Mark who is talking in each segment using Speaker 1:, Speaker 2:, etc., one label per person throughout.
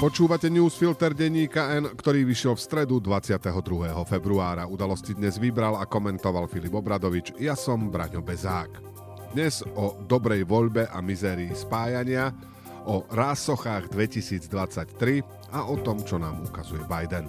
Speaker 1: Počúvate newsfilter denníka N, ktorý vyšiel v stredu 22. februára. Udalosti dnes vybral a komentoval Filip Obradovič. Ja som Braňo Bezák. Dnes o dobrej voľbe a mizérii spájania, o rásochách 2023 a o tom, čo nám ukazuje Biden.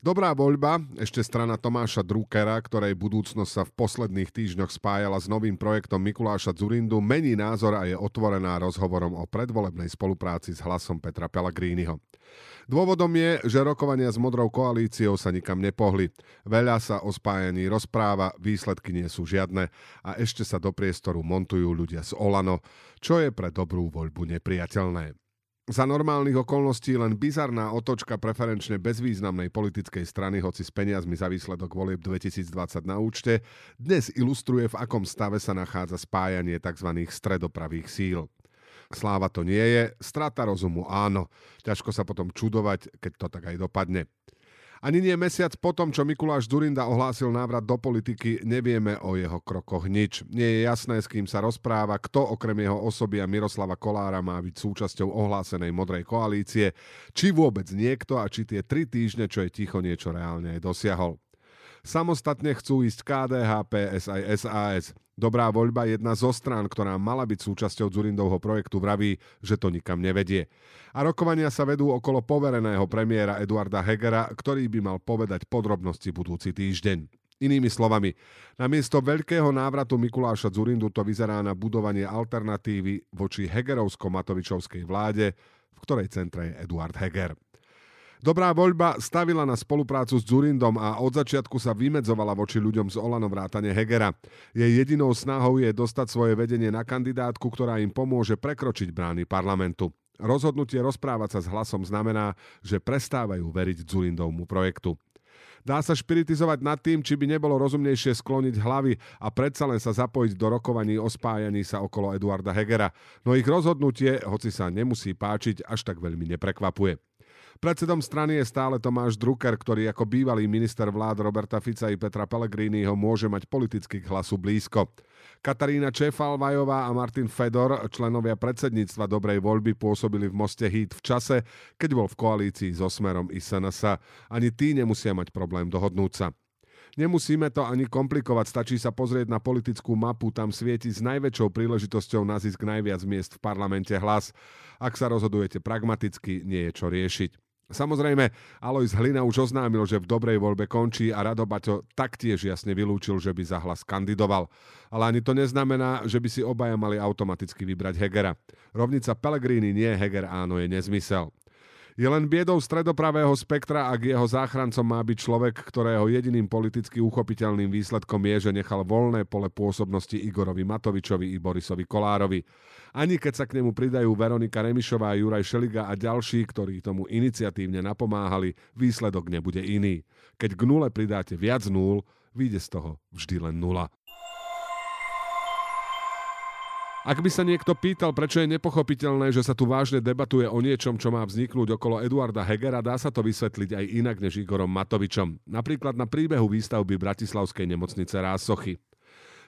Speaker 1: Dobrá voľba, ešte strana Tomáša Druckera, ktorej budúcnosť sa v posledných týždňoch spájala s novým projektom Mikuláša Zurindu, mení názor a je otvorená rozhovorom o predvolebnej spolupráci s hlasom Petra Pellegriniho. Dôvodom je, že rokovania s Modrou koalíciou sa nikam nepohli. Veľa sa o spájaní rozpráva, výsledky nie sú žiadne a ešte sa do priestoru montujú ľudia z Olano, čo je pre dobrú voľbu nepriateľné. Za normálnych okolností len bizarná otočka preferenčne bezvýznamnej politickej strany, hoci s peniazmi za výsledok volieb 2020 na účte, dnes ilustruje, v akom stave sa nachádza spájanie tzv. stredopravých síl. Sláva to nie je, strata rozumu áno. Ťažko sa potom čudovať, keď to tak aj dopadne. Ani nie mesiac potom, čo Mikuláš Zurinda ohlásil návrat do politiky, nevieme o jeho krokoch nič. Nie je jasné, s kým sa rozpráva, kto okrem jeho osoby a Miroslava Kolára má byť súčasťou ohlásenej modrej koalície, či vôbec niekto a či tie tri týždne, čo je ticho, niečo reálne aj dosiahol. Samostatne chcú ísť KDH, PS aj SAS. Dobrá voľba, jedna zo strán, ktorá mala byť súčasťou Zurindovho projektu, vraví, že to nikam nevedie. A rokovania sa vedú okolo povereného premiéra Eduarda Hegera, ktorý by mal povedať podrobnosti budúci týždeň. Inými slovami, namiesto veľkého návratu Mikuláša Zurindu to vyzerá na budovanie alternatívy voči Hegerovsko-Matovičovskej vláde, v ktorej centre je Eduard Heger. Dobrá voľba stavila na spoluprácu s Zurindom a od začiatku sa vymedzovala voči ľuďom z Olano vrátane Hegera. Jej jedinou snahou je dostať svoje vedenie na kandidátku, ktorá im pomôže prekročiť brány parlamentu. Rozhodnutie rozprávať sa s hlasom znamená, že prestávajú veriť Zurindovmu projektu. Dá sa špiritizovať nad tým, či by nebolo rozumnejšie skloniť hlavy a predsa len sa zapojiť do rokovaní o spájaní sa okolo Eduarda Hegera. No ich rozhodnutie, hoci sa nemusí páčiť, až tak veľmi neprekvapuje. Predsedom strany je stále Tomáš Drucker, ktorý ako bývalý minister vlád Roberta Fica i Petra Pellegriniho môže mať politicky k hlasu blízko. Katarína Čefalvajová a Martin Fedor, členovia predsedníctva Dobrej voľby, pôsobili v Moste Hit v čase, keď bol v koalícii so Smerom i SNS. Ani tí nemusia mať problém dohodnúť sa. Nemusíme to ani komplikovať, stačí sa pozrieť na politickú mapu, tam svieti s najväčšou príležitosťou na zisk najviac miest v parlamente hlas. Ak sa rozhodujete pragmaticky, nie je čo riešiť. Samozrejme, Alois Hlina už oznámil, že v dobrej voľbe končí a Rado Baťo taktiež jasne vylúčil, že by za hlas kandidoval. Ale ani to neznamená, že by si obaja mali automaticky vybrať Hegera. Rovnica Pellegrini nie Heger áno je nezmysel. Je len biedou stredopravého spektra, ak jeho záchrancom má byť človek, ktorého jediným politicky uchopiteľným výsledkom je, že nechal voľné pole pôsobnosti Igorovi Matovičovi i Borisovi Kolárovi. Ani keď sa k nemu pridajú Veronika Remišová, Juraj Šeliga a ďalší, ktorí tomu iniciatívne napomáhali, výsledok nebude iný. Keď k nule pridáte viac nul, vyjde z toho vždy len nula. Ak by sa niekto pýtal, prečo je nepochopiteľné, že sa tu vážne debatuje o niečom, čo má vzniknúť okolo Eduarda Hegera, dá sa to vysvetliť aj inak než Igorom Matovičom. Napríklad na príbehu výstavby Bratislavskej nemocnice Rásochy.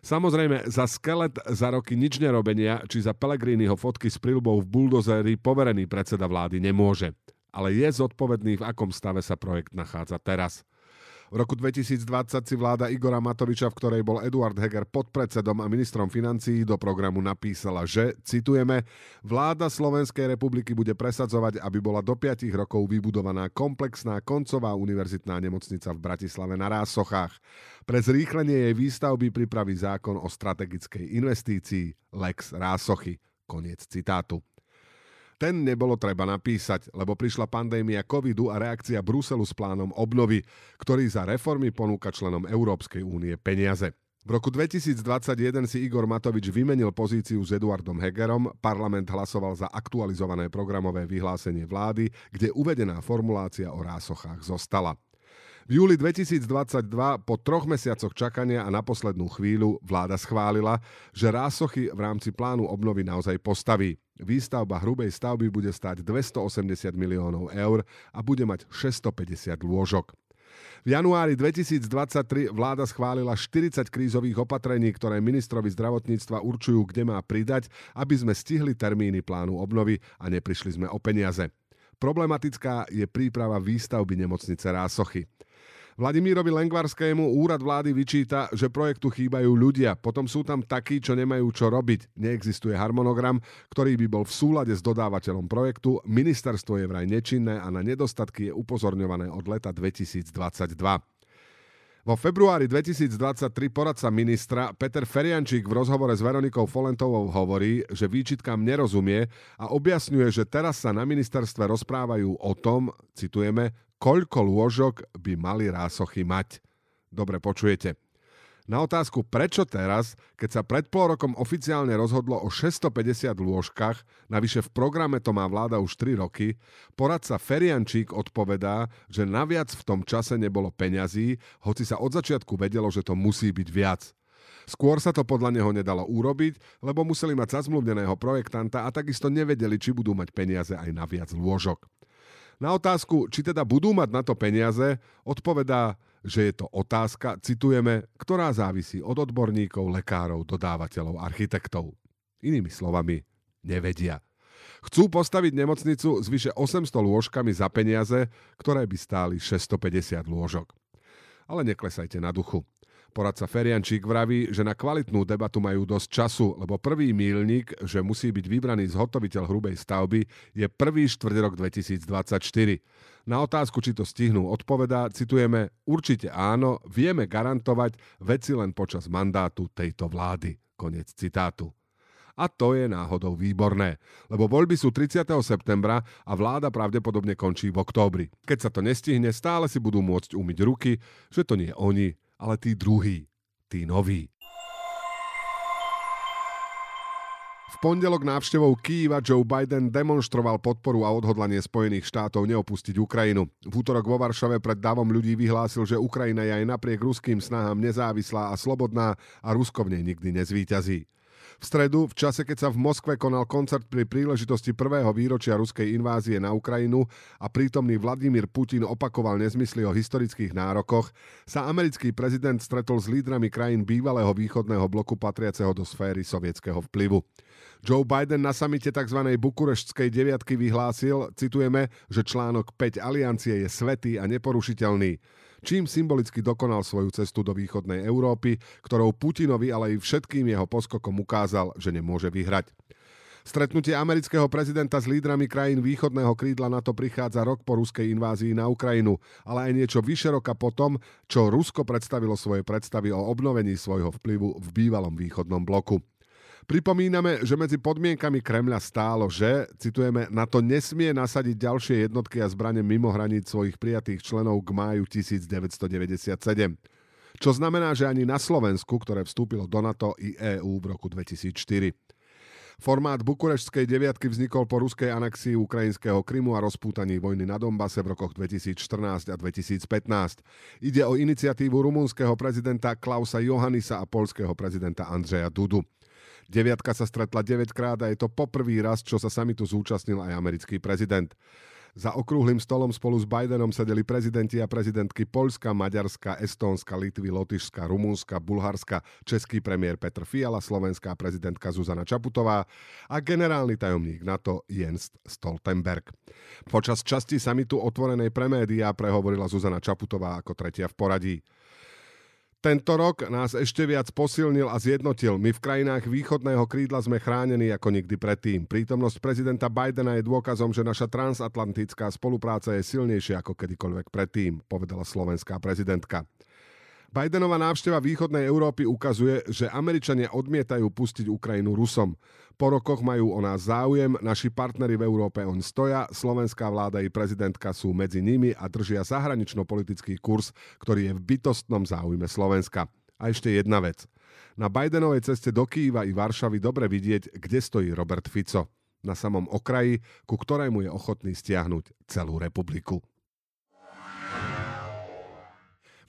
Speaker 1: Samozrejme, za skelet za roky nič nerobenia, či za Pelegriniho fotky s prilbou v buldozeri poverený predseda vlády nemôže. Ale je zodpovedný, v akom stave sa projekt nachádza teraz. V roku 2020 si vláda Igora Matoviča, v ktorej bol Eduard Heger podpredsedom a ministrom financií, do programu napísala, že, citujeme, vláda Slovenskej republiky bude presadzovať, aby bola do 5 rokov vybudovaná komplexná koncová univerzitná nemocnica v Bratislave na Rásochách. Pre zrýchlenie jej výstavby pripraví zákon o strategickej investícii Lex Rásochy. Koniec citátu. Ten nebolo treba napísať, lebo prišla pandémia covidu a reakcia Bruselu s plánom obnovy, ktorý za reformy ponúka členom Európskej únie peniaze. V roku 2021 si Igor Matovič vymenil pozíciu s Eduardom Hegerom, parlament hlasoval za aktualizované programové vyhlásenie vlády, kde uvedená formulácia o rásochách zostala. V júli 2022 po troch mesiacoch čakania a na poslednú chvíľu vláda schválila, že rásochy v rámci plánu obnovy naozaj postaví. Výstavba hrubej stavby bude stať 280 miliónov eur a bude mať 650 lôžok. V januári 2023 vláda schválila 40 krízových opatrení, ktoré ministrovi zdravotníctva určujú, kde má pridať, aby sme stihli termíny plánu obnovy a neprišli sme o peniaze. Problematická je príprava výstavby nemocnice Rásochy. Vladimírovi Lengvarskému úrad vlády vyčíta, že projektu chýbajú ľudia. Potom sú tam takí, čo nemajú čo robiť. Neexistuje harmonogram, ktorý by bol v súlade s dodávateľom projektu. Ministerstvo je vraj nečinné a na nedostatky je upozorňované od leta 2022. Vo februári 2023 poradca ministra Peter Feriančík v rozhovore s Veronikou Folentovou hovorí, že výčitkám nerozumie a objasňuje, že teraz sa na ministerstve rozprávajú o tom, citujeme, koľko lôžok by mali rásochy mať. Dobre počujete. Na otázku, prečo teraz, keď sa pred pol rokom oficiálne rozhodlo o 650 lôžkach, navyše v programe to má vláda už 3 roky, poradca Feriančík odpovedá, že naviac v tom čase nebolo peňazí, hoci sa od začiatku vedelo, že to musí byť viac. Skôr sa to podľa neho nedalo urobiť, lebo museli mať zazmluvneného projektanta a takisto nevedeli, či budú mať peniaze aj na viac lôžok. Na otázku, či teda budú mať na to peniaze, odpovedá, že je to otázka, citujeme, ktorá závisí od odborníkov, lekárov, dodávateľov, architektov. Inými slovami, nevedia. Chcú postaviť nemocnicu s vyše 800 lôžkami za peniaze, ktoré by stáli 650 lôžok. Ale neklesajte na duchu. Poradca Feriančík vraví, že na kvalitnú debatu majú dosť času, lebo prvý mílnik, že musí byť vybraný zhotoviteľ hrubej stavby, je prvý štvrť rok 2024. Na otázku, či to stihnú, odpovedá, citujeme, určite áno, vieme garantovať veci len počas mandátu tejto vlády. Konec citátu. A to je náhodou výborné, lebo voľby sú 30. septembra a vláda pravdepodobne končí v októbri. Keď sa to nestihne, stále si budú môcť umyť ruky, že to nie oni, ale tí druhí, tí noví. V pondelok návštevou Kýva Joe Biden demonstroval podporu a odhodlanie Spojených štátov neopustiť Ukrajinu. V útorok vo Varšave pred davom ľudí vyhlásil, že Ukrajina je aj napriek ruským snahám nezávislá a slobodná a Rusko v nej nikdy nezvíťazí. V stredu, v čase, keď sa v Moskve konal koncert pri príležitosti prvého výročia ruskej invázie na Ukrajinu a prítomný Vladimír Putin opakoval nezmysly o historických nárokoch, sa americký prezident stretol s lídrami krajín bývalého východného bloku patriaceho do sféry sovietského vplyvu. Joe Biden na samite tzv. bukureštskej deviatky vyhlásil, citujeme, že článok 5 aliancie je svetý a neporušiteľný čím symbolicky dokonal svoju cestu do východnej Európy, ktorou Putinovi, ale aj všetkým jeho poskokom ukázal, že nemôže vyhrať. Stretnutie amerického prezidenta s lídrami krajín východného krídla NATO prichádza rok po ruskej invázii na Ukrajinu, ale aj niečo vyše roka potom, čo Rusko predstavilo svoje predstavy o obnovení svojho vplyvu v bývalom východnom bloku. Pripomíname, že medzi podmienkami Kremľa stálo, že, citujeme, na to nesmie nasadiť ďalšie jednotky a zbrane mimo hraníc svojich prijatých členov k máju 1997. Čo znamená, že ani na Slovensku, ktoré vstúpilo do NATO i EÚ v roku 2004. Formát bukurešskej deviatky vznikol po ruskej anexii ukrajinského Krymu a rozpútaní vojny na Dombase v rokoch 2014 a 2015. Ide o iniciatívu rumúnskeho prezidenta Klausa Johannisa a polského prezidenta Andreja Dudu. Deviatka sa stretla 9 krát a je to poprvý raz, čo sa samitu zúčastnil aj americký prezident. Za okrúhlym stolom spolu s Bidenom sedeli prezidenti a prezidentky Polska, Maďarska, Estónska, Litvy, Lotyšska, Rumúnska, Bulharska, český premiér Petr Fiala, slovenská prezidentka Zuzana Čaputová a generálny tajomník NATO Jens Stoltenberg. Počas časti samitu otvorenej pre médiá prehovorila Zuzana Čaputová ako tretia v poradí. Tento rok nás ešte viac posilnil a zjednotil. My v krajinách východného krídla sme chránení ako nikdy predtým. Prítomnosť prezidenta Bidena je dôkazom, že naša transatlantická spolupráca je silnejšia ako kedykoľvek predtým, povedala slovenská prezidentka. Bidenová návšteva východnej Európy ukazuje, že Američania odmietajú pustiť Ukrajinu Rusom. Po rokoch majú o nás záujem, naši partnery v Európe oň stoja, slovenská vláda i prezidentka sú medzi nimi a držia zahranično-politický kurz, ktorý je v bytostnom záujme Slovenska. A ešte jedna vec – Na Bidenovej ceste do Kýva i Varšavy dobre vidieť, kde stojí Robert Fico. Na samom okraji, ku ktorému je ochotný stiahnuť celú republiku.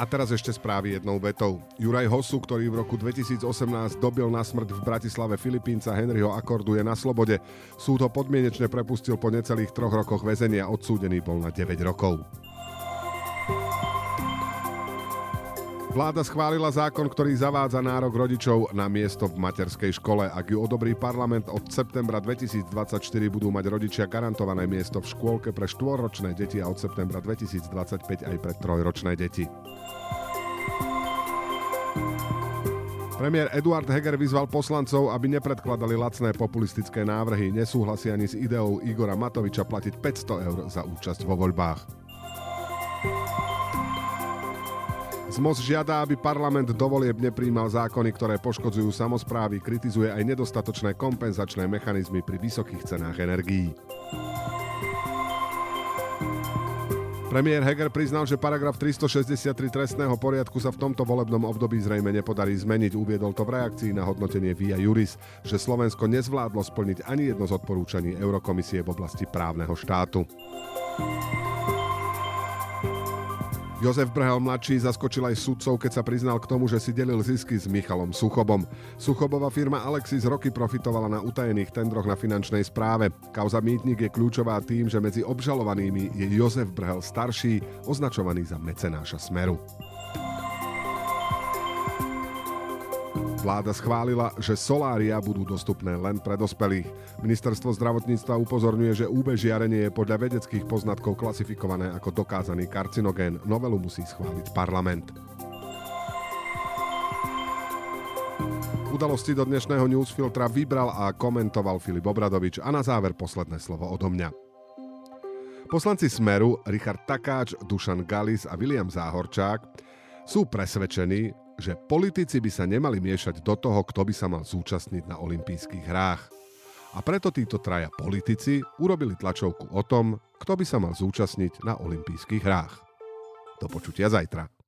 Speaker 1: A teraz ešte správy jednou vetou. Juraj Hosu, ktorý v roku 2018 dobil na smrť v Bratislave Filipínca Henryho Akordu je na slobode. Súd ho podmienečne prepustil po necelých troch rokoch väzenia, odsúdený bol na 9 rokov. Vláda schválila zákon, ktorý zavádza nárok rodičov na miesto v materskej škole. Ak ju odobrí parlament, od septembra 2024 budú mať rodičia garantované miesto v škôlke pre štvorročné deti a od septembra 2025 aj pre trojročné deti. Premiér Eduard Heger vyzval poslancov, aby nepredkladali lacné populistické návrhy. Nesúhlasí ani s ideou Igora Matoviča platiť 500 eur za účasť vo voľbách. ZMOS žiada, aby parlament dovolieb nepríjmal zákony, ktoré poškodzujú samozprávy, kritizuje aj nedostatočné kompenzačné mechanizmy pri vysokých cenách energií. Premiér Heger priznal, že paragraf 363 trestného poriadku sa v tomto volebnom období zrejme nepodarí zmeniť. Uviedol to v reakcii na hodnotenie Via Juris, že Slovensko nezvládlo splniť ani jedno z odporúčaní Eurokomisie v oblasti právneho štátu. Jozef Brhel mladší zaskočil aj sudcov, keď sa priznal k tomu, že si delil zisky s Michalom Suchobom. Suchobová firma Alexis roky profitovala na utajených tendroch na finančnej správe. Kauza Mýtnik je kľúčová tým, že medzi obžalovanými je Jozef Brhel starší, označovaný za mecenáša Smeru. Vláda schválila, že solária budú dostupné len pre dospelých. Ministerstvo zdravotníctva upozorňuje, že UV žiarenie je podľa vedeckých poznatkov klasifikované ako dokázaný karcinogén. Novelu musí schváliť parlament. Udalosti do dnešného newsfiltra vybral a komentoval Filip Obradovič a na záver posledné slovo odo mňa. Poslanci Smeru Richard Takáč, Dušan Galis a William Záhorčák sú presvedčení, že politici by sa nemali miešať do toho, kto by sa mal zúčastniť na olympijských hrách. A preto títo traja politici urobili tlačovku o tom, kto by sa mal zúčastniť na olympijských hrách. Do počutia zajtra.